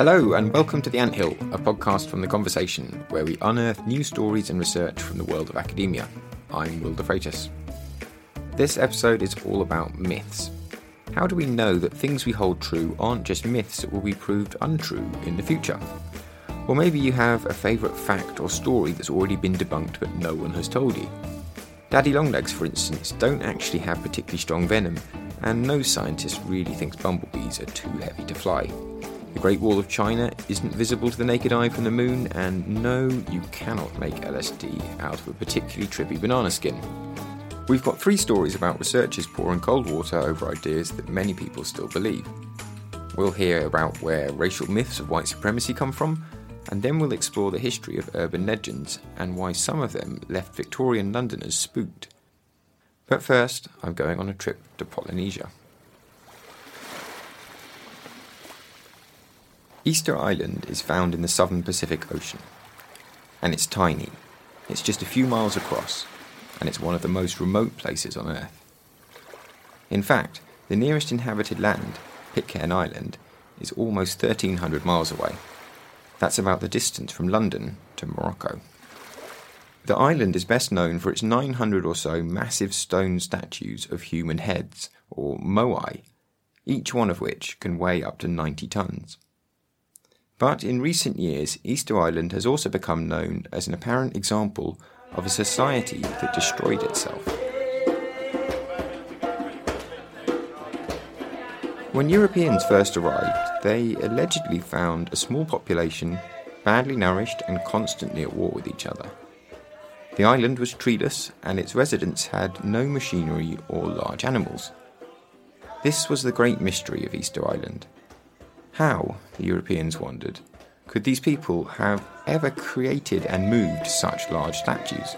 Hello, and welcome to The Anthill, a podcast from The Conversation, where we unearth new stories and research from the world of academia. I'm Will de Freitas. This episode is all about myths. How do we know that things we hold true aren't just myths that will be proved untrue in the future? Or maybe you have a favourite fact or story that's already been debunked but no one has told you. Daddy longlegs, for instance, don't actually have particularly strong venom, and no scientist really thinks bumblebees are too heavy to fly. The Great Wall of China isn't visible to the naked eye from the moon, and no, you cannot make LSD out of a particularly trippy banana skin. We've got three stories about researchers pouring cold water over ideas that many people still believe. We'll hear about where racial myths of white supremacy come from, and then we'll explore the history of urban legends and why some of them left Victorian Londoners spooked. But first, I'm going on a trip to Polynesia. Easter Island is found in the southern Pacific Ocean. And it's tiny. It's just a few miles across, and it's one of the most remote places on Earth. In fact, the nearest inhabited land, Pitcairn Island, is almost 1,300 miles away. That's about the distance from London to Morocco. The island is best known for its 900 or so massive stone statues of human heads, or moai, each one of which can weigh up to 90 tons. But in recent years, Easter Island has also become known as an apparent example of a society that destroyed itself. When Europeans first arrived, they allegedly found a small population, badly nourished and constantly at war with each other. The island was treeless, and its residents had no machinery or large animals. This was the great mystery of Easter Island. How, the Europeans wondered, could these people have ever created and moved such large statues?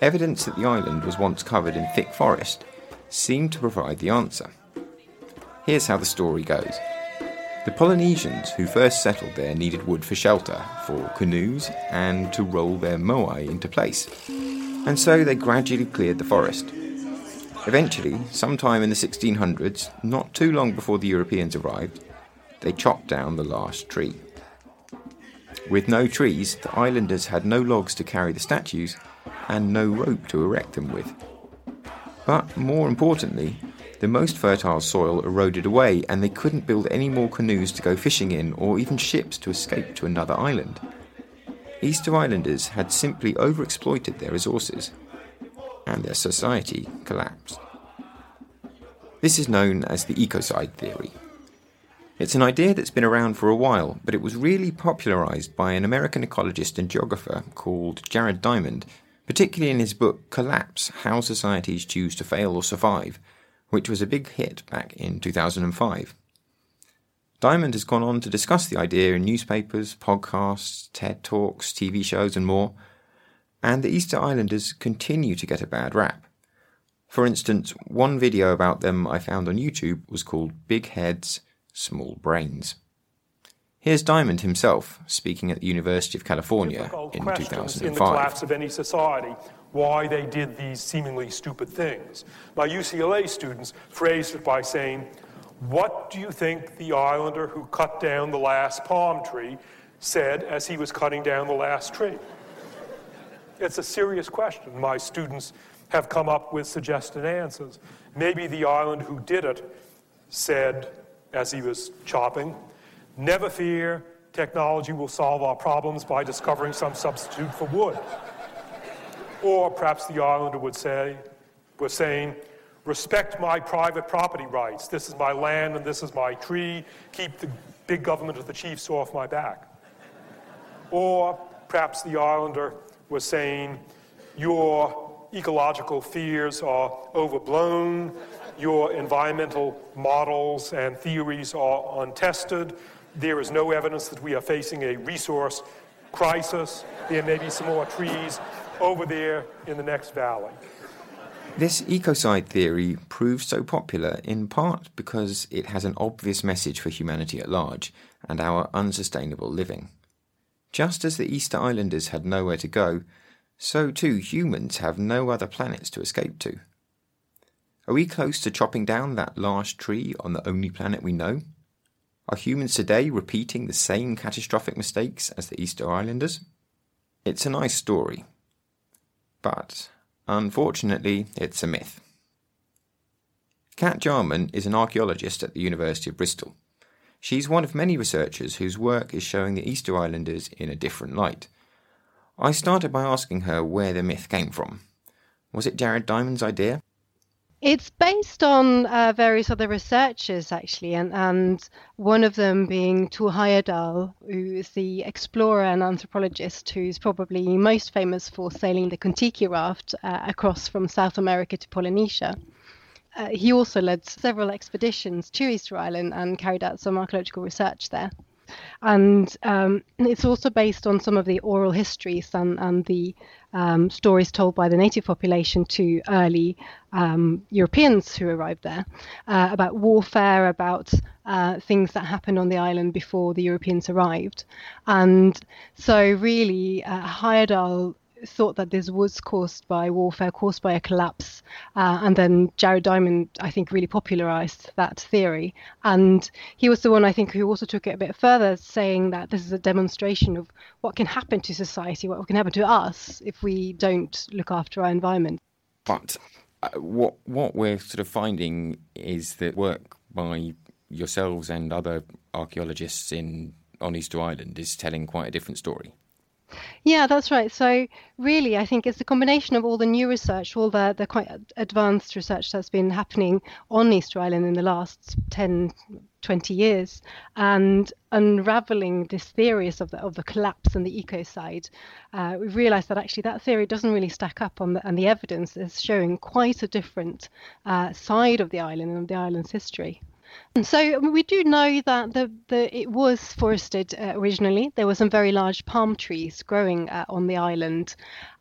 Evidence that the island was once covered in thick forest seemed to provide the answer. Here's how the story goes. The Polynesians who first settled there needed wood for shelter, for canoes, and to roll their moai into place. And so they gradually cleared the forest. Eventually, sometime in the 1600s, not too long before the Europeans arrived, they chopped down the last tree. With no trees, the islanders had no logs to carry the statues and no rope to erect them with. But more importantly, the most fertile soil eroded away and they couldn't build any more canoes to go fishing in or even ships to escape to another island. Easter Islanders had simply overexploited their resources and their society collapsed. This is known as the ecocide theory. It's an idea that's been around for a while, but it was really popularized by an American ecologist and geographer called Jared Diamond, particularly in his book Collapse How Societies Choose to Fail or Survive, which was a big hit back in 2005. Diamond has gone on to discuss the idea in newspapers, podcasts, TED Talks, TV shows, and more, and the Easter Islanders continue to get a bad rap. For instance, one video about them I found on YouTube was called Big Heads small brains. Here's Diamond himself speaking at the University of California in 2005. In the collapse of any society, why they did these seemingly stupid things. My UCLA students phrased it by saying, What do you think the islander who cut down the last palm tree said as he was cutting down the last tree? It's a serious question. My students have come up with suggested answers. Maybe the islander who did it said, as he was chopping. Never fear, technology will solve our problems by discovering some substitute for wood. Or perhaps the islander would say, was saying, respect my private property rights. This is my land and this is my tree. Keep the big government of the chiefs off my back. Or perhaps the islander was saying, your ecological fears are overblown your environmental models and theories are untested. There is no evidence that we are facing a resource crisis. There may be some more trees over there in the next valley. This ecocide theory proves so popular in part because it has an obvious message for humanity at large and our unsustainable living. Just as the Easter Islanders had nowhere to go, so too humans have no other planets to escape to. Are we close to chopping down that last tree on the only planet we know? Are humans today repeating the same catastrophic mistakes as the Easter Islanders? It's a nice story, but unfortunately, it's a myth. Kat Jarman is an archaeologist at the University of Bristol. She's one of many researchers whose work is showing the Easter Islanders in a different light. I started by asking her where the myth came from. Was it Jared Diamond's idea? It's based on uh, various other researchers, actually, and, and one of them being Thor Heyerdahl, who is the explorer and anthropologist who's probably most famous for sailing the Kon-Tiki raft uh, across from South America to Polynesia. Uh, he also led several expeditions to Easter Island and carried out some archaeological research there and um, it's also based on some of the oral histories and, and the um, stories told by the native population to early um, Europeans who arrived there uh, about warfare, about uh, things that happened on the island before the Europeans arrived. And so, really, uh, Heyerdahl thought that this was caused by warfare, caused by a collapse. Uh, and then Jared Diamond, I think, really popularized that theory. And he was the one, I think, who also took it a bit further, saying that this is a demonstration of what can happen to society, what can happen to us if we don't look after our environment. But uh, what what we're sort of finding is that work by yourselves and other archaeologists in on Easter Island is telling quite a different story. Yeah, that's right. So really, I think it's a combination of all the new research, all the, the quite advanced research that's been happening on Easter Island in the last 10, 20 years, and unraveling this theories of the, of the collapse and the ecocide. Uh, we've realized that actually that theory doesn't really stack up on the, and the evidence is showing quite a different uh, side of the island and of the island's history. And so we do know that the, the it was forested uh, originally. There were some very large palm trees growing uh, on the island,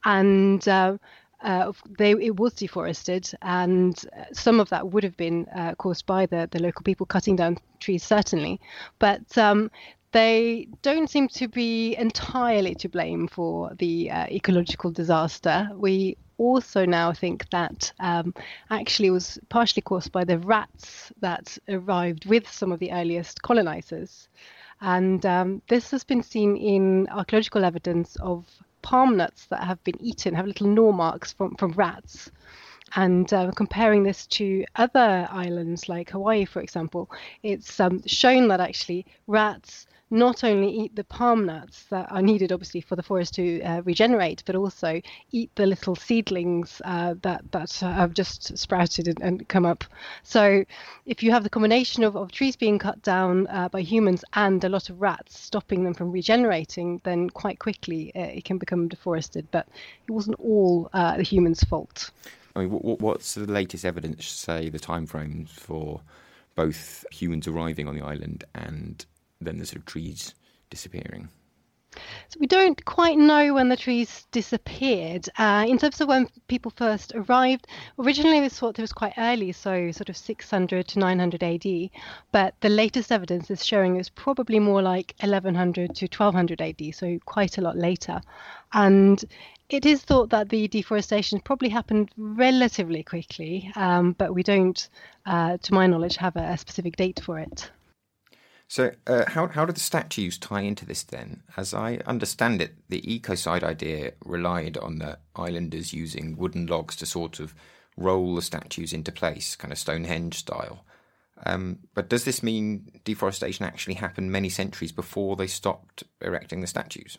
and uh, uh they, it was deforested, and uh, some of that would have been uh, caused by the, the local people cutting down trees, certainly. But um, they don't seem to be entirely to blame for the ecological disaster. We also now I think that um, actually was partially caused by the rats that arrived with some of the earliest colonizers. And um, this has been seen in archaeological evidence of palm nuts that have been eaten, have little gnaw marks from, from rats. And uh, comparing this to other islands like Hawaii, for example, it's um, shown that actually rats not only eat the palm nuts that are needed, obviously, for the forest to uh, regenerate, but also eat the little seedlings uh, that that have just sprouted and, and, come up. So, if you have the combination of, of trees being cut down uh, by humans and a lot of rats stopping them from regenerating, then quite quickly uh, it can become deforested. But it wasn't all uh, the humans' fault. I mean, what's the latest evidence, say, the timeframes for both humans arriving on the island and then the sort of trees disappearing? So we don't quite know when the trees disappeared. Uh, in terms of when people first arrived, originally we thought it was quite early, so sort of 600 to 900 AD. But the latest evidence is showing it was probably more like 1100 to 1200 AD, so quite a lot later. And it is thought that the deforestation probably happened relatively quickly, um, but we don't, uh, to my knowledge, have a, a specific date for it. So, uh, how how do the statues tie into this then? As I understand it, the ecocide idea relied on the islanders using wooden logs to sort of roll the statues into place, kind of Stonehenge style. Um, but does this mean deforestation actually happened many centuries before they stopped erecting the statues?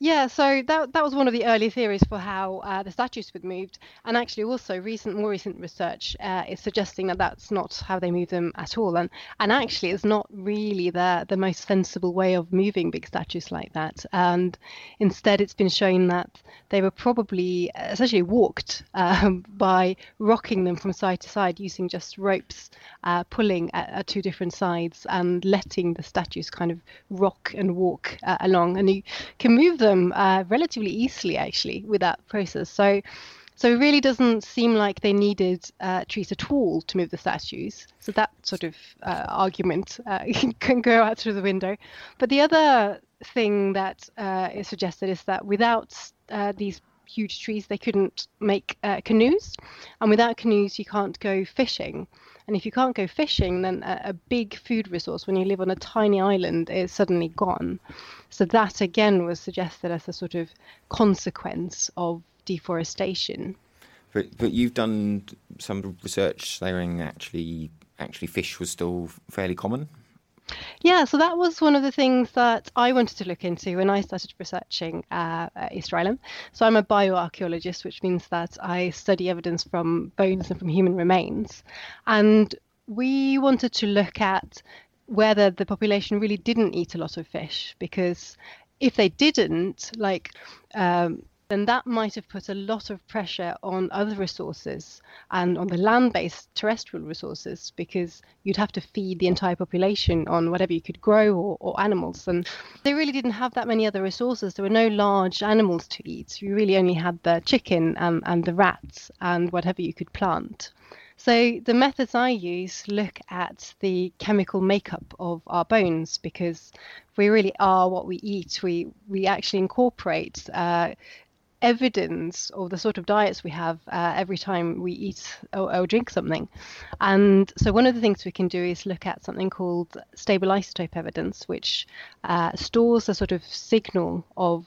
Yeah, so that that was one of the early theories for how uh, the statues were moved, and actually also recent, more recent research uh, is suggesting that that's not how they move them at all, and and actually it's not really the the most sensible way of moving big statues like that, and instead it's been shown that they were probably essentially walked um, by rocking them from side to side using just ropes, uh, pulling at, at, two different sides and letting the statues kind of rock and walk uh, along, and you can move them them uh, relatively easily actually with that process. So so it really doesn't seem like they needed uh, trees at all to move the statues. So that sort of uh, argument uh, can go out through the window. But the other thing that uh, is suggested is that without uh, these huge trees, they couldn't make uh, canoes. And without canoes, you can't go fishing. And if you can't go fishing, then a, a, big food resource when you live on a tiny island is suddenly gone. So that again was suggested as a sort of consequence of deforestation. But but you've done some research saying actually actually fish was still fairly common. Yeah, so that was one of the things that I wanted to look into when I started researching uh, Easter Island. So I'm a bioarchaeologist, which means that I study evidence from bones and from human remains. And we wanted to look at whether the population really didn't eat a lot of fish, because if they didn't, like um, then that might have put a lot of pressure on other resources and on the land based terrestrial resources because you'd have to feed the entire population on whatever you could grow or, or, animals. And they really didn't have that many other resources. There were no large animals to eat. You really only had the chicken and, and the rats and whatever you could plant. So the methods I use look at the chemical makeup of our bones because we really are what we eat. We we actually incorporate uh, evidence of the sort of diets we have uh, every time we eat or, or, drink something. And so, one of the things we can do is look at something called stable isotope evidence, which uh, stores a sort of signal of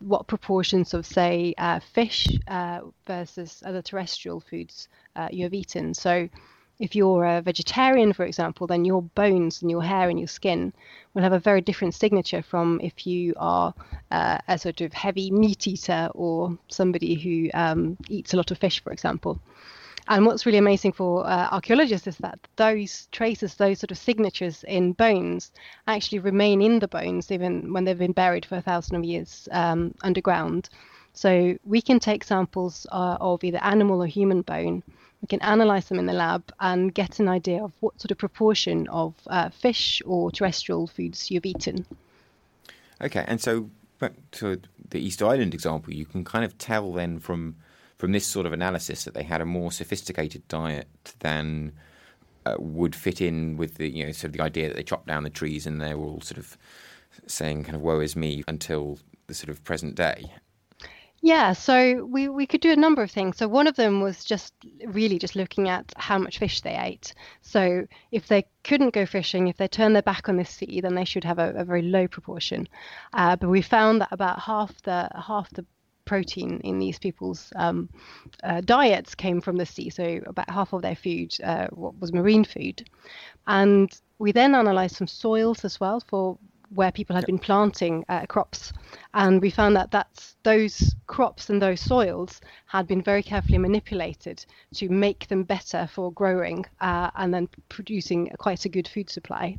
what proportions of, say, uh, fish uh, versus other terrestrial foods uh, you have eaten. So, if you're a vegetarian, for example, then your bones and your hair and your skin will have a very different signature from if you are uh, a sort of heavy meat eater or somebody who um, eats a lot of fish, for example. And what's really amazing for uh, archaeologists is that those traces, those sort of signatures in bones, actually remain in the bones even when they've been buried for a thousand of years um, underground. So we can take samples uh, of either animal or human bone we can analyze them in the lab and get an idea of what sort of proportion of uh, fish or terrestrial foods you've eaten. Okay, and so back to the East Island example, you can kind of tell then from from this sort of analysis that they had a more sophisticated diet than uh, would fit in with the you know sort of the idea that they chopped down the trees and they were all sort of saying kind of woe is me until the sort of present day. Yeah, so we, we could do a number of things. So one of them was just really just looking at how much fish they ate. So if they couldn't go fishing, if they turned their back on the sea, then they should have a, a very low proportion. Uh, but we found that about half the half the protein in these people's um, uh, diets came from the sea. So about half of their food uh, was marine food, and we then analysed some soils as well for where people had been planting uh, crops, and we found that that's those crops and those soils had been very carefully manipulated to make them better for growing uh, and then producing quite a good food supply.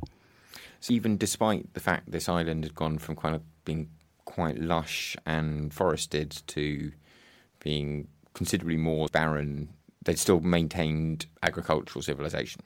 So even despite the fact this island had gone from kind of being quite lush and forested to being considerably more barren, they'd still maintained agricultural civilization.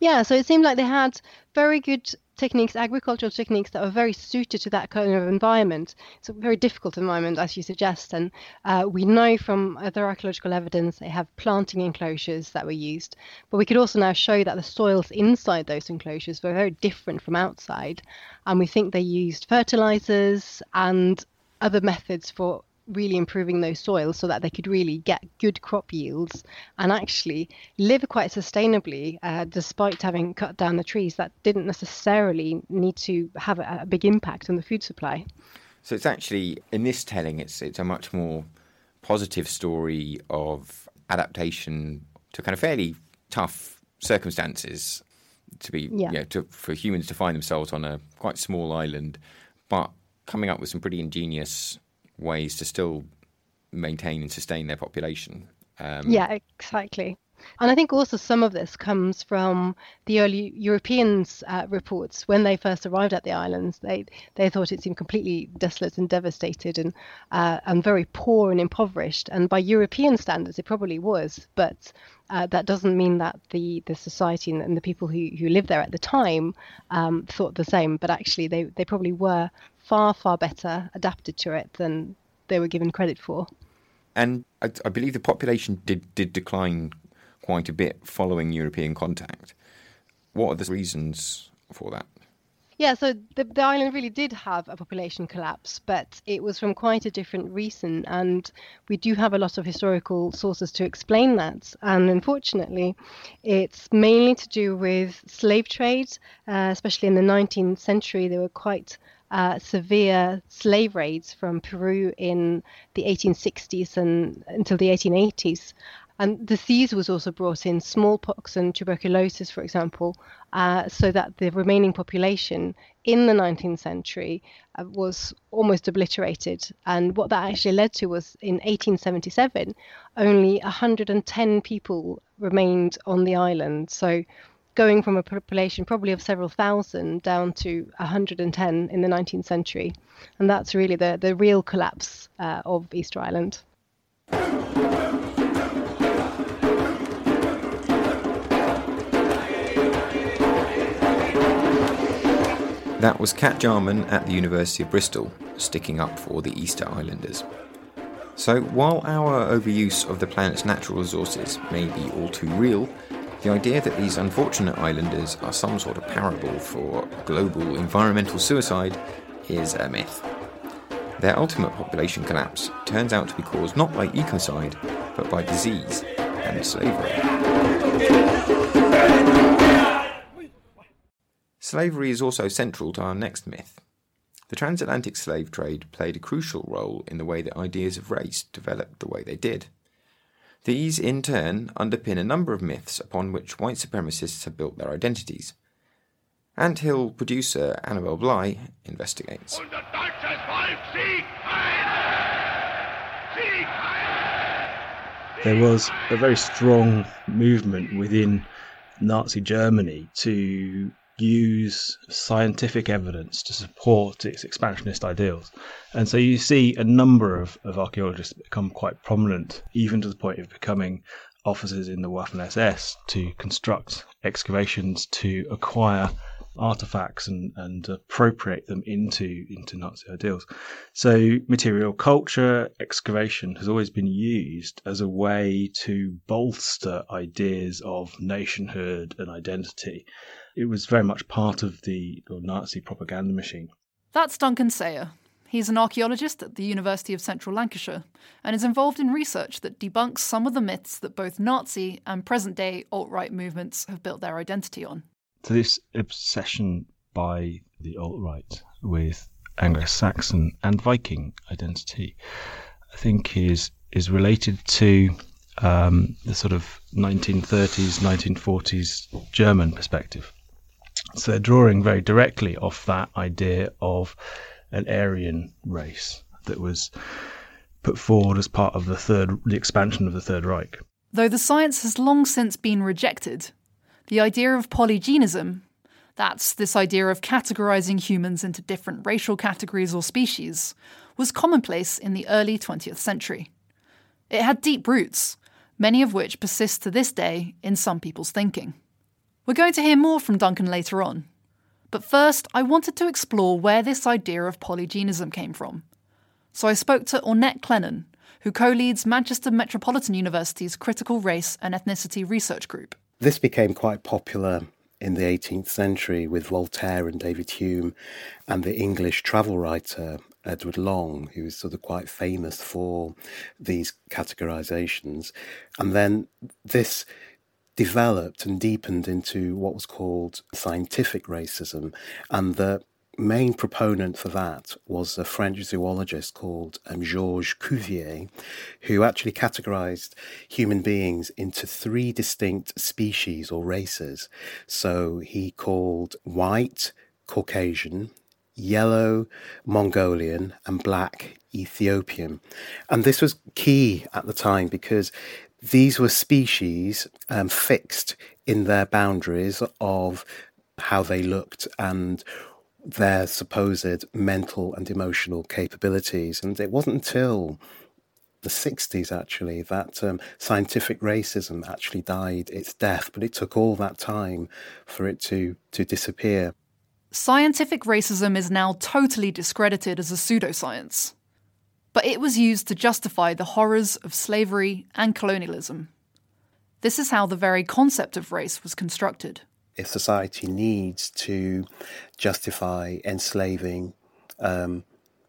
Yeah, so it seemed like they had very good techniques, agricultural techniques that were very suited to that kind of environment. It's a very difficult environment, as you suggest, and uh, we know from other archaeological evidence they have planting enclosures that were used. But we could also now show that the soils inside those enclosures were very different from outside, and we think they used fertilizers and other methods for really improving those soils so that they could really get good crop yields and actually live quite sustainably uh, despite having cut down the trees that didn't necessarily need to have a, a, big impact on the food supply. So it's actually in this telling it's it's a much more positive story of adaptation to kind of fairly tough circumstances to be yeah. you know, to, for humans to find themselves on a quite small island but coming up with some pretty ingenious ways to still maintain and sustain their population. Um, yeah, exactly. And I think also some of this comes from the early Europeans' uh, reports when they first arrived at the islands. They they thought it seemed completely desolate and devastated and uh, and very poor and impoverished. And by European standards, it probably was. But uh, that doesn't mean that the the society and, the people who who lived there at the time um, thought the same. But actually, they they probably were far, far better adapted to it than they were given credit for. And I, I believe the population did, did decline quite a bit following European contact. What are the reasons for that? Yeah, so the, the island really did have a population collapse, but it was from quite a different reason. And we do have a lot of historical sources to explain that. And unfortunately, it's mainly to do with slave trade, uh, especially in the 19th century. There were quite uh, severe slave raids from Peru in the 1860s and until the 1880s. And disease was also brought in, smallpox and tuberculosis, for example, uh, so that the remaining population in the 19th century uh, was almost obliterated. And what that actually led to was in 1877, only 110 people remained on the island. So going from a population probably of several thousand down to 110 in the 19th century. And that's really the, the real collapse uh, of Easter Island. That was Kat Jarman at the University of Bristol, sticking up for the Easter Islanders. So, while our overuse of the planet's natural resources may be all too real, the idea that these unfortunate islanders are some sort of parable for global environmental suicide is a myth. Their ultimate population collapse turns out to be caused not by ecocide, but by disease and slavery. Slavery is also central to our next myth. The transatlantic slave trade played a crucial role in the way that ideas of race developed the way they did. These, in turn, underpin a number of myths upon which white supremacists have built their identities. Anthill producer Annabel Bligh investigates. There was a very strong movement within Nazi Germany to use scientific evidence to support its expansionist ideals. And so you see a number of, of archaeologists become quite prominent, even to the point of becoming officers in the Waffen SS to construct excavations to acquire artifacts and, and appropriate them into into Nazi ideals. So material culture excavation has always been used as a way to bolster ideas of nationhood and identity it was very much part of the Nazi propaganda machine. That's Duncan Sayer. He's an archaeologist at the University of Central Lancashire and is involved in research that debunks some of the myths that both Nazi and present day alt right movements have built their identity on. So, this obsession by the alt right with Anglo Saxon and Viking identity, I think, is, is related to um, the sort of 1930s, 1940s German perspective. So they're drawing very directly off that idea of an Aryan race that was put forward as part of the third the expansion of the Third Reich. Though the science has long since been rejected, the idea of polygenism, that's this idea of categorizing humans into different racial categories or species, was commonplace in the early 20th century. It had deep roots, many of which persist to this day in some people's thinking. We're going to hear more from Duncan later on. But first, I wanted to explore where this idea of polygenism came from. So I spoke to Ornette Clennon, who co leads Manchester Metropolitan University's Critical Race and Ethnicity Research Group. This became quite popular in the 18th century with Voltaire and David Hume and the English travel writer Edward Long, who was sort of quite famous for these categorizations. And then this developed and deepened into what was called scientific racism. And the main proponent for that was a French zoologist called um, Georges Cuvier, who actually categorized human beings into three distinct species or races. So he called white, Caucasian, yellow, Mongolian, and black, Ethiopian. And this was key at the time because these were species um, fixed in their boundaries of how they looked and their supposed mental and emotional capabilities. And it wasn't until the 60s actually that um, scientific racism actually died its death, but it took all that time for it to, to disappear. Scientific racism is now totally discredited as a pseudoscience but it was used to justify the horrors of slavery and colonialism. This is how the very concept of race was constructed. if society needs to justify enslaving um,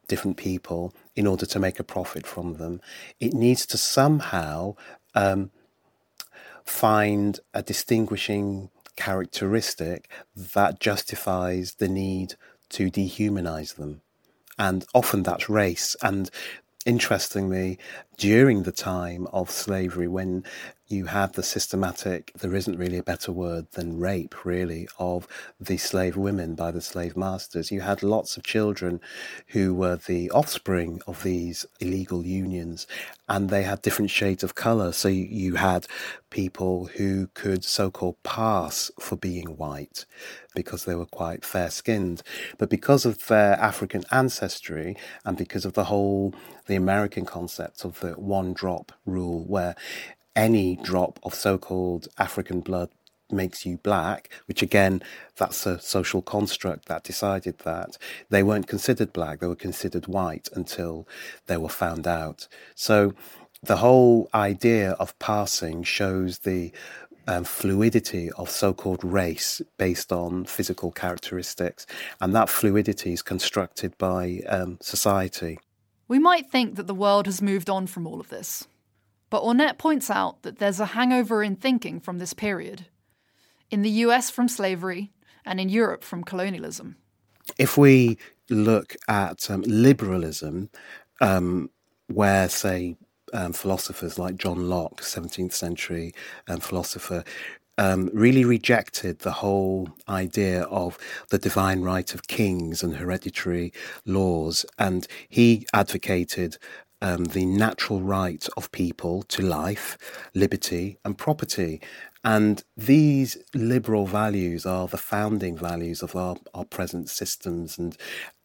different people in order to make a profit from them, it needs to somehow um, find a distinguishing characteristic that justifies the need to dehumanize them. And often that's race. And interestingly, during the time of slavery, when you had the systematic, there isn't really a better word than rape, really, of the slave women by the slave masters. You had lots of children who were the offspring of these illegal unions, and they had different shades of color. So you had people who could so called pass for being white because they were quite fair skinned. But because of their African ancestry and because of the whole, the American concept of the one drop rule, where any drop of so called African blood makes you black, which again, that's a social construct that decided that. They weren't considered black, they were considered white until they were found out. So the whole idea of passing shows the um, fluidity of so called race based on physical characteristics, and that fluidity is constructed by um, society. We might think that the world has moved on from all of this. But Ornette points out that there's a hangover in thinking from this period. In the US from slavery, and in Europe from colonialism. If we look at um, liberalism, um, where, say, um, philosophers like John Locke, 17th century um, philosopher, um, really rejected the whole idea of the divine right of kings and hereditary laws. And he advocated um, the natural right of people to life, liberty, and property. And these liberal values are the founding values of our, our present systems and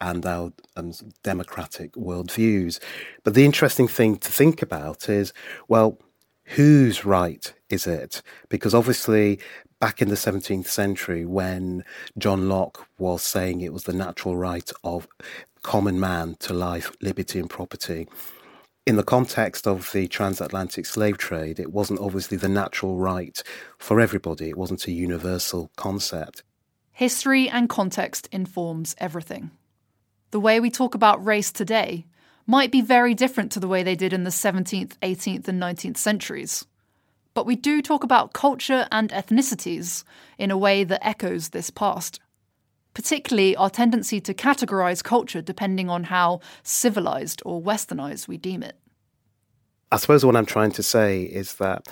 and our um, democratic worldviews. But the interesting thing to think about is, well, whose right is it? Because obviously, back in the 17th century, when John Locke was saying it was the natural right of common man to life, liberty, and property, in the context of the transatlantic slave trade, it wasn't obviously the natural right for everybody. It wasn't a universal concept. History and context informs everything. The way we talk about race today might be very different to the way they did in the 17th, 18th, and 19th centuries. But we do talk about culture and ethnicities in a way that echoes this past particularly our tendency to categorize culture depending on how civilized or westernized we deem it. I suppose what I'm trying to say is that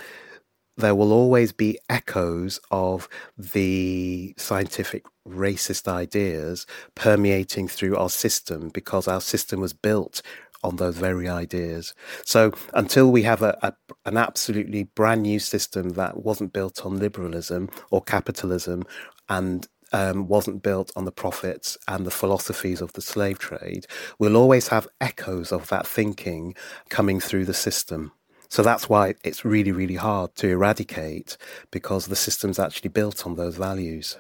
there will always be echoes of the scientific racist ideas permeating through our system because our system was built on those very ideas. So until we have a, a, an absolutely brand new system that wasn't built on liberalism or capitalism and um, wasn't built on the profits and the philosophies of the slave trade, we'll always have echoes of that thinking coming through the system. So that's why it's really, really hard to eradicate because the system's actually built on those values.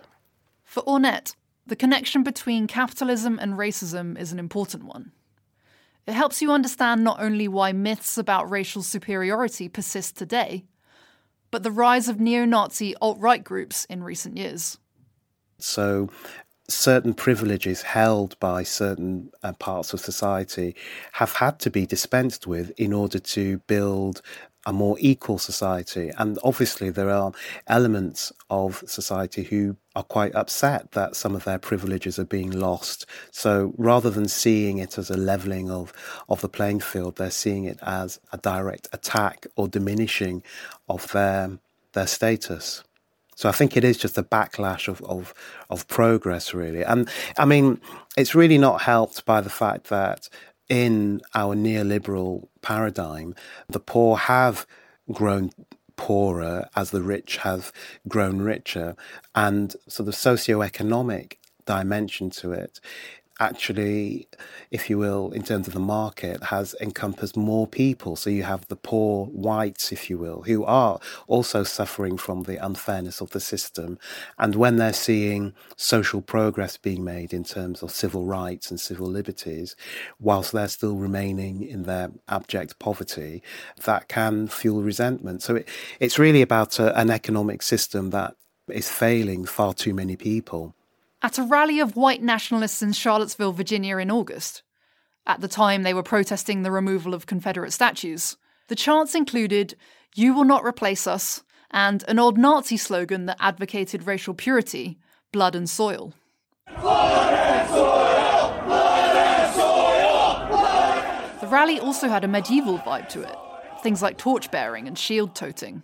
For Ornette, the connection between capitalism and racism is an important one. It helps you understand not only why myths about racial superiority persist today, but the rise of neo Nazi alt right groups in recent years. So, certain privileges held by certain uh, parts of society have had to be dispensed with in order to build a more equal society. And obviously, there are elements of society who are quite upset that some of their privileges are being lost. So rather than seeing it as a leveling of, of the playing field, they're seeing it as a direct attack or diminishing of their, their status. So I think it is just a backlash of, of, of progress, really. And I mean, it's really not helped by the fact that in our neoliberal paradigm, the poor have grown poorer as the rich have grown richer. And so the socio-economic dimension to it actually, if you will, in terms of the market, has encompassed more people. So you have the poor whites, if you will, who are also suffering from the unfairness of the system. And when they're seeing social progress being made in terms of civil rights and civil liberties, whilst they're still remaining in their abject poverty, that can fuel resentment. So it, it's really about a, an economic system that is failing far too many people. At a rally of white nationalists in Charlottesville, Virginia in August, at the time they were protesting the removal of Confederate statues, the chants included, You will not replace us, and an old Nazi slogan that advocated racial purity, blood and soil. Blood and soil! Blood and soil! The rally also had a medieval vibe to it, things like torch bearing and shield toting.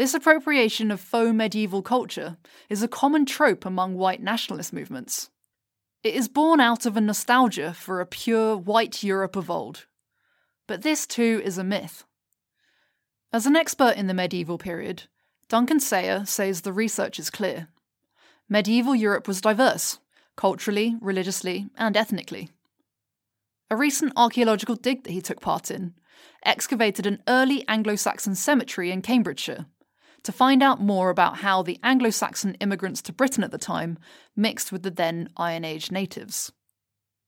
This appropriation of faux medieval culture is a common trope among white nationalist movements. It is born out of a nostalgia for a pure white Europe of old. But this too is a myth. As an expert in the medieval period, Duncan Sayer says the research is clear. Medieval Europe was diverse, culturally, religiously, and ethnically. A recent archaeological dig that he took part in excavated an early Anglo Saxon cemetery in Cambridgeshire to find out more about how the Anglo Saxon immigrants to Britain at the time mixed with the then Iron Age natives.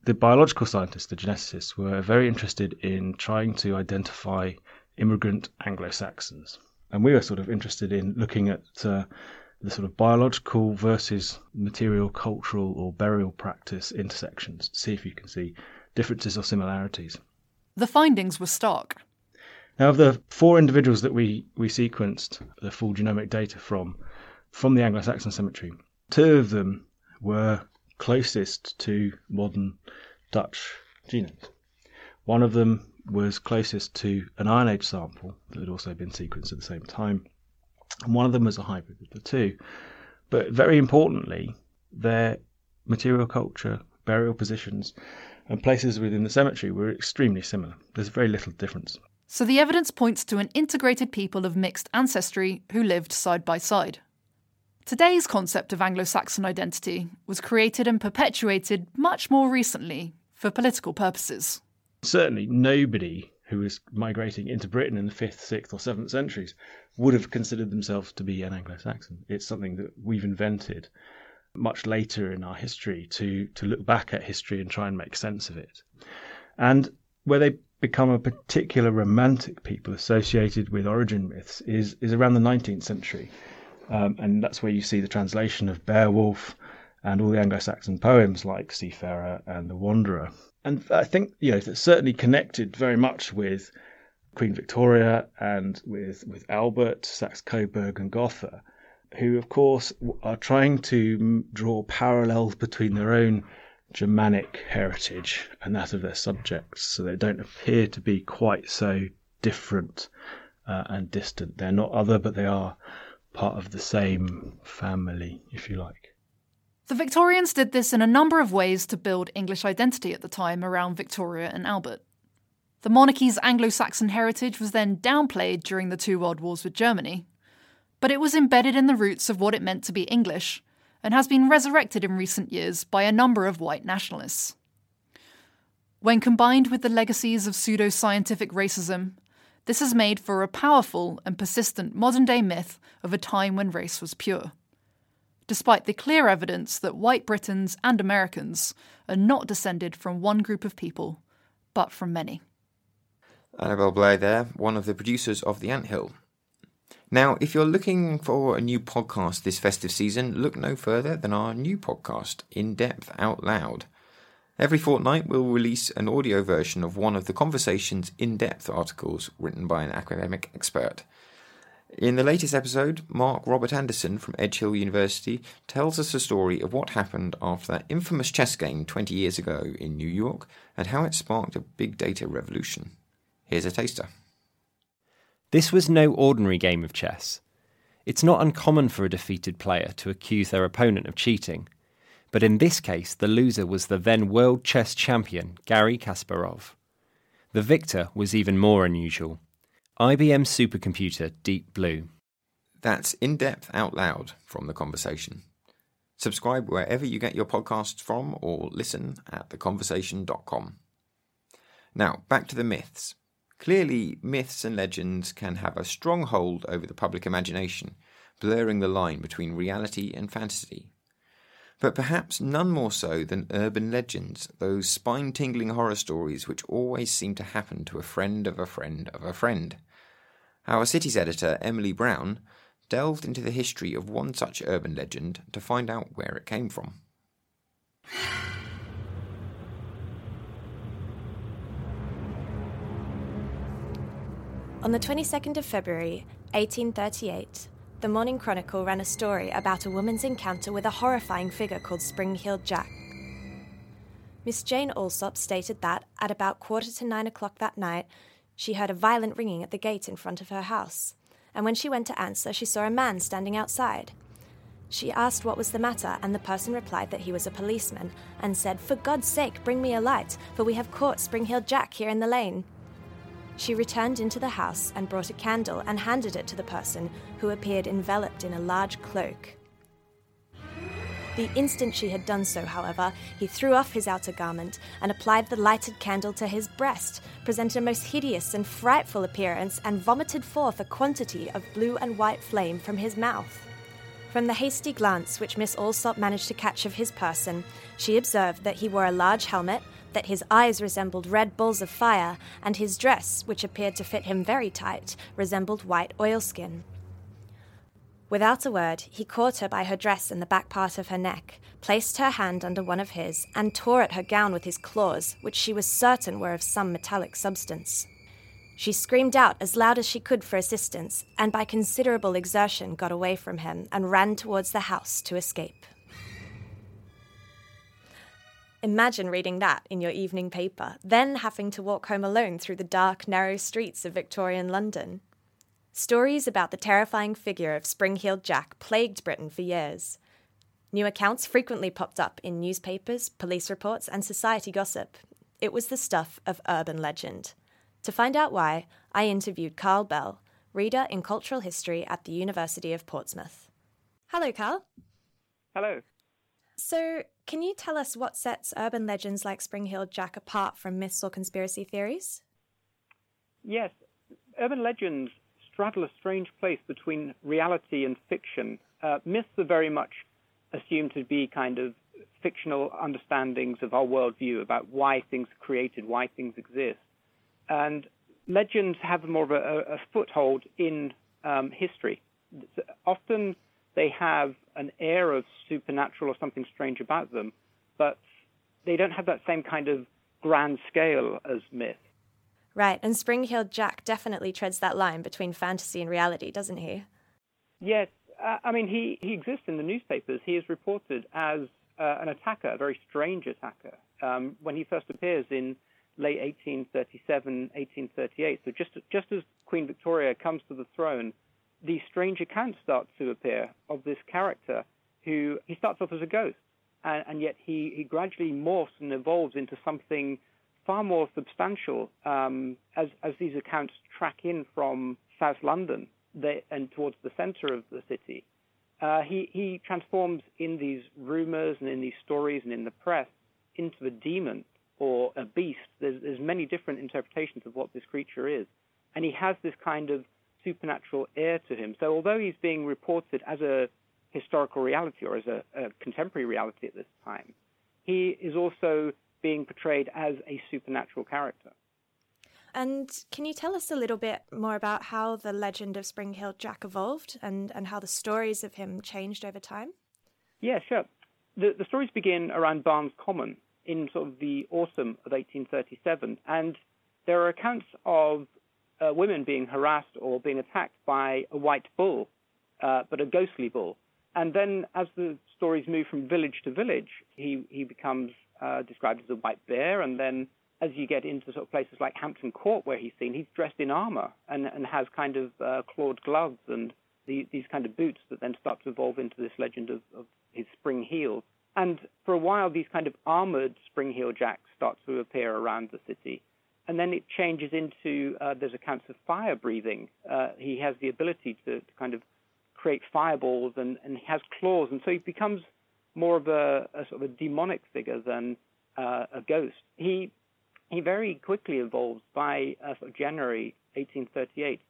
The biological scientists, the geneticists, were very interested in trying to identify immigrant Anglo Saxons. And we were sort of interested in looking at uh, the sort of biological versus material, cultural, or burial practice intersections to see if you can see differences or similarities. The findings were stark. Now, of the four individuals that we, we sequenced the full genomic data from, from the Anglo Saxon cemetery, two of them were closest to modern Dutch genomes. One of them was closest to an Iron Age sample that had also been sequenced at the same time. And one of them was a hybrid of the two. But very importantly, their material culture, burial positions, and places within the cemetery were extremely similar. There's very little difference. So the evidence points to an integrated people of mixed ancestry who lived side by side. Today's concept of Anglo Saxon identity was created and perpetuated much more recently for political purposes certainly nobody who was migrating into Britain in the fifth, sixth, or seventh centuries would have considered themselves to be an Anglo-Saxon. It's something that we've invented much later in our history to to look back at history and try and make sense of it. And where they become a particular romantic people associated with origin myths is is around the 19th century, um, and that's where you see the translation of Beowulf and all the Anglo-Saxon poems like Seafarer and The Wanderer. And I think you know it's certainly connected very much with Queen Victoria and with with Albert, Saxe Coburg, and Gotha, who of course are trying to draw parallels between their own Germanic heritage and that of their subjects, so they don't appear to be quite so different uh, and distant. They're not other, but they are part of the same family, if you like. The Victorians did this in a number of ways to build English identity at the time around Victoria and Albert. The monarchy's Anglo Saxon heritage was then downplayed during the two world wars with Germany, but it was embedded in the roots of what it meant to be English and has been resurrected in recent years by a number of white nationalists. When combined with the legacies of pseudo scientific racism, this has made for a powerful and persistent modern day myth of a time when race was pure despite the clear evidence that white Britons and Americans are not descended from one group of people, but from many. Annabel Blair there, one of the producers of The Anthill. Now, if you're looking for a new podcast this festive season, look no further than our new podcast, In Depth Out Loud. Every fortnight, we'll release an audio version of one of the Conversations in Depth articles written by an academic expert. In the latest episode, Mark Robert Anderson from Edge Hill University tells us a story of what happened after that infamous chess game 20 years ago in New York and how it sparked a big data revolution. Here's a taster. This was no ordinary game of chess. It's not uncommon for a defeated player to accuse their opponent of cheating, but in this case, the loser was the then world chess champion, Garry Kasparov. The victor was even more unusual. IBM supercomputer Deep Blue. That's in depth out loud from the conversation. Subscribe wherever you get your podcasts from or listen at theconversation.com. Now, back to the myths. Clearly, myths and legends can have a strong hold over the public imagination, blurring the line between reality and fantasy. But perhaps none more so than urban legends, those spine tingling horror stories which always seem to happen to a friend of a friend of a friend. Our city's editor, Emily Brown, delved into the history of one such urban legend to find out where it came from. On the 22nd of February, 1838, the Morning Chronicle ran a story about a woman's encounter with a horrifying figure called Spring-Heeled Jack. Miss Jane Alsop stated that, at about quarter to nine o'clock that night, she heard a violent ringing at the gate in front of her house, and when she went to answer, she saw a man standing outside. She asked what was the matter, and the person replied that he was a policeman, and said, For God's sake, bring me a light, for we have caught Spring-Heeled Jack here in the lane. She returned into the house and brought a candle and handed it to the person, who appeared enveloped in a large cloak. The instant she had done so, however, he threw off his outer garment and applied the lighted candle to his breast, presented a most hideous and frightful appearance, and vomited forth a quantity of blue and white flame from his mouth. From the hasty glance which Miss Alsop managed to catch of his person, she observed that he wore a large helmet, that his eyes resembled red balls of fire, and his dress, which appeared to fit him very tight, resembled white oilskin. Without a word, he caught her by her dress and the back part of her neck, placed her hand under one of his, and tore at her gown with his claws, which she was certain were of some metallic substance. She screamed out as loud as she could for assistance, and by considerable exertion got away from him and ran towards the house to escape. Imagine reading that in your evening paper, then having to walk home alone through the dark, narrow streets of Victorian London. Stories about the terrifying figure of Spring Heeled Jack plagued Britain for years. New accounts frequently popped up in newspapers, police reports, and society gossip. It was the stuff of urban legend. To find out why, I interviewed Karl Bell, reader in cultural history at the University of Portsmouth. Hello, Karl. Hello. So, can you tell us what sets urban legends like Spring Heeled Jack apart from myths or conspiracy theories? Yes, urban legends straddle a strange place between reality and fiction. Uh, myths are very much assumed to be kind of fictional understandings of our worldview about why things are created, why things exist. And legends have more of a, a foothold in um, history. Often they have an air of supernatural or something strange about them, but they don't have that same kind of grand scale as myth. Right, and Spring-Heeled Jack definitely treads that line between fantasy and reality, doesn't he? Yes, uh, I mean, he, he exists in the newspapers. He is reported as uh, an attacker, a very strange attacker. Um, when he first appears in late 1837, 1838, so just, just as Queen Victoria comes to the throne, these strange accounts start to appear of this character who he starts off as a ghost, and, and yet he, he gradually morphs and evolves into something far more substantial um, as, as these accounts track in from South London they, and towards the center of the city. Uh, he, he transforms in these rumors and in these stories and in the press into a demon or a beast. There's, there's many different interpretations of what this creature is. And he has this kind of supernatural air to him. So although he's being reported as a historical reality or as a, a contemporary reality at this time, he is also being portrayed as a supernatural character. And can you tell us a little bit more about how the legend of Spring-Heeled Jack evolved and, and how the stories of him changed over time? Yeah, sure. The, the stories begin around Barnes Common in sort of the autumn of 1837, and there are accounts of uh, women being harassed or being attacked by a white bull, uh, but a ghostly bull. And then, as the stories move from village to village, he, he becomes uh, described as a white bear, and then as you get into sort of places like Hampton Court, where he's seen, he's dressed in armor and, and has kind of uh, clawed gloves and the, these kind of boots that then start to evolve into this legend of, of his spring heels. And for a while, these kind of armored spring heel jacks start to appear around the city. And then it changes into uh, there's accounts of fire breathing. Uh, he has the ability to, to, kind of create fireballs and, and has claws. And so he becomes more of a, a sort of a demonic figure than uh, a ghost. He he very quickly evolves by uh, of January 1838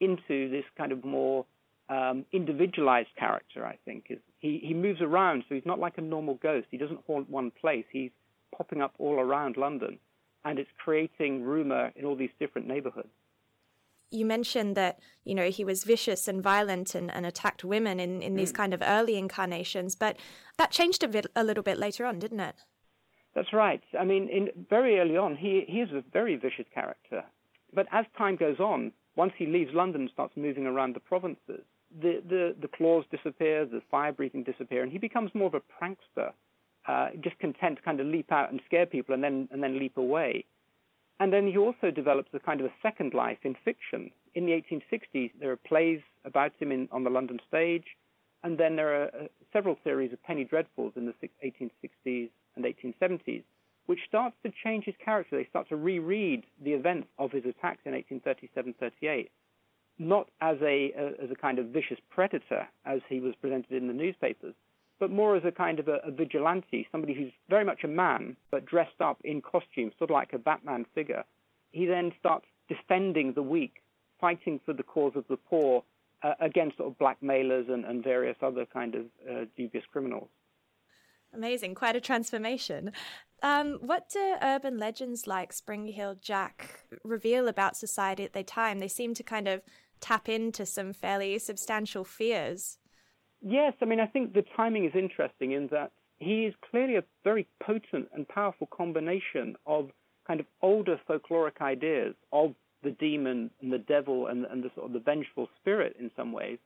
into this kind of more um, individualized character. I think is he he moves around, so he's not like a normal ghost. He doesn't haunt one place. He's popping up all around London, and it's creating rumor in all these different neighborhoods. you mentioned that you know he was vicious and violent and, and attacked women in, in these mm. kind of early incarnations, but that changed a bit a little bit later on, didn't it? That's right. I mean, in, very early on, he he is a very vicious character, but as time goes on, once he leaves London and starts moving around the provinces, the the, the claws disappear, the fire breathing disappear, and he becomes more of a prankster, uh, just content to kind of leap out and scare people and then and then leap away. And then he also develops a kind of a second life in fiction. In the 1860s, there are plays about him in, on the London stage, and then there are uh, several series of penny dreadfuls in the 1860s and 1870s, which starts to change his character. They start to reread the events of his attacks in 1837-38, not as a, a as a kind of vicious predator as he was presented in the newspapers, but more as a kind of a, a, vigilante, somebody who's very much a man, but dressed up in costume, sort of like a Batman figure. He then starts defending the weak, fighting for the cause of the poor uh, against sort of blackmailers and, and various other kind of uh, dubious criminals. Amazing, quite a transformation. Um, what do urban legends like Spring Heel Jack reveal about society at the time? They seem to kind of tap into some fairly substantial fears. Yes, I mean, I think the timing is interesting in that he is clearly a very potent and powerful combination of kind of older folkloric ideas of the demon and the devil and, and the sort of the vengeful spirit in some ways,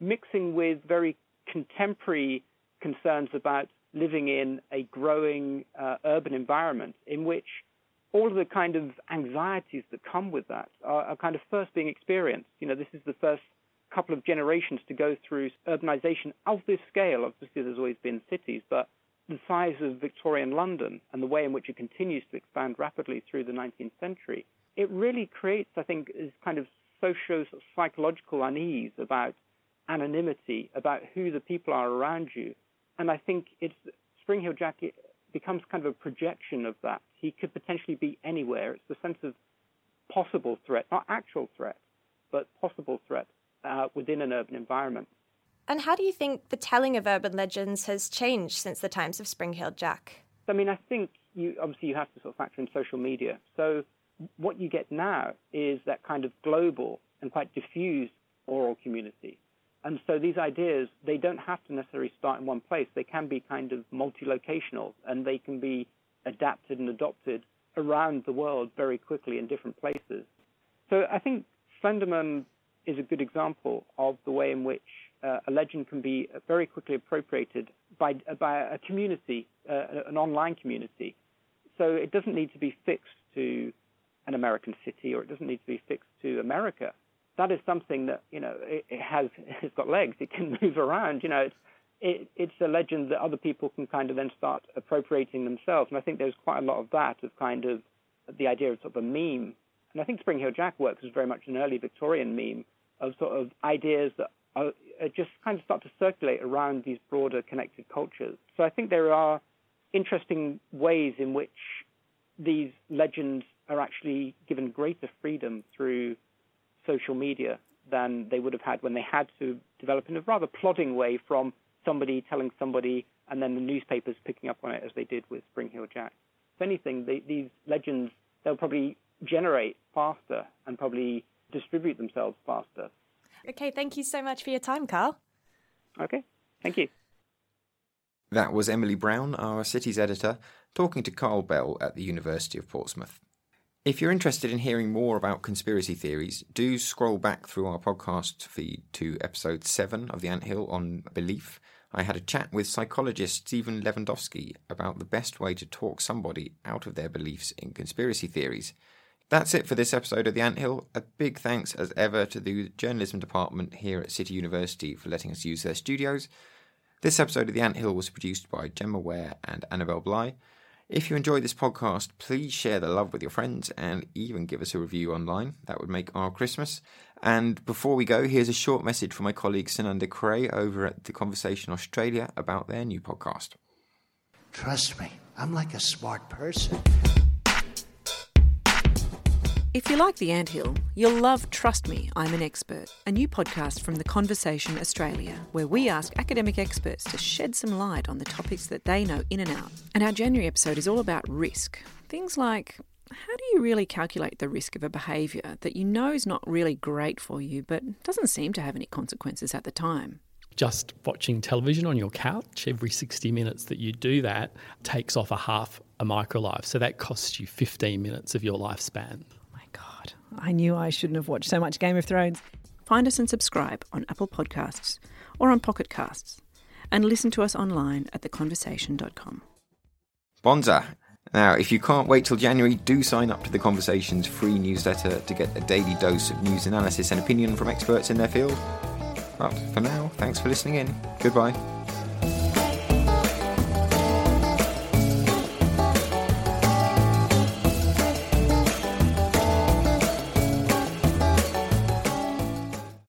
mixing with very contemporary concerns about living in a growing uh, urban environment in which all of the kind of anxieties that come with that are, are kind of first being experienced. You know, this is the first couple of generations to go through urbanization of this scale. Obviously, there's always been cities, but the size of Victorian London and the way in which it continues to expand rapidly through the 19th century, it really creates, I think, this kind of socio psychological unease about anonymity, about who the people are around you. And I think it's Spring Heel Jack becomes kind of a projection of that. He could potentially be anywhere. It's the sense of possible threat, not actual threat, but possible threat uh, within an urban environment. And how do you think the telling of urban legends has changed since the times of Spring Heel Jack? I mean, I think you obviously you have to sort of factor in social media. So what you get now is that kind of global and quite diffuse oral community. And so these ideas, they don't have to necessarily start in one place. They can be kind of multi-locational and they can be adapted and adopted around the world very quickly in different places. So I think Slenderman is a good example of the way in which uh, a legend can be very quickly appropriated by, by a community, uh, an online community. So it doesn't need to be fixed to an American city or it doesn't need to be fixed to America. That is something that, you know, it, it has, it's got legs, it can move around, you know, it's, it, it's a legend that other people can kind of then start appropriating themselves. And I think there's quite a lot of that, of kind of the idea of sort of a meme and I think Spring Heel Jack works as very much an early Victorian meme of sort of ideas that are, are just kind of start to circulate around these broader connected cultures. So I think there are interesting ways in which these legends are actually given greater freedom through social media than they would have had when they had to develop in a rather plodding way from somebody telling somebody and then the newspapers picking up on it as they did with Spring Heel Jack. If anything, they, these legends, they'll probably generate faster and probably distribute themselves faster. Okay, thank you so much for your time, Karl. Okay, thank you. That was Emily Brown, our cities editor, talking to Karl Bell at the University of Portsmouth. If you're interested in hearing more about conspiracy theories, do scroll back through our podcast feed to episode 7 of The Anthill on belief. I had a chat with psychologist Stephan Lewandowsky about the best way to talk somebody out of their beliefs in conspiracy theories. That's it for this episode of The Anthill. A big thanks, as ever, to the journalism department here at City University for letting us use their studios. This episode of The Anthill was produced by Gemma Ware and Annabel Bligh. If you enjoyed this podcast, please share the love with your friends and even give us a review online. That would make our Christmas. And before we go, here's a short message from my colleague Sunanda Creagh over at The Conversation Australia about their new podcast. Trust me, I'm like a smart person. If you like The Anthill, you'll love Trust Me, I'm an Expert, a new podcast from The Conversation Australia, where we ask academic experts to shed some light on the topics that they know in and out. And our January episode is all about risk. Things like how do you really calculate the risk of a behaviour that you know is not really great for you but doesn't seem to have any consequences at the time? Just watching television on your couch every 60 minutes that you do that takes off a half a micro life. So that costs you 15 minutes of your lifespan. I knew I shouldn't have watched so much Game of Thrones. Find us and subscribe on Apple Podcasts or on Pocket Casts and listen to us online at theconversation.com. Bonza. Now, if you can't wait till January, do sign up to the Conversations free newsletter to get a daily dose of news analysis and opinion from experts in their field. But for now, thanks for listening in. Goodbye.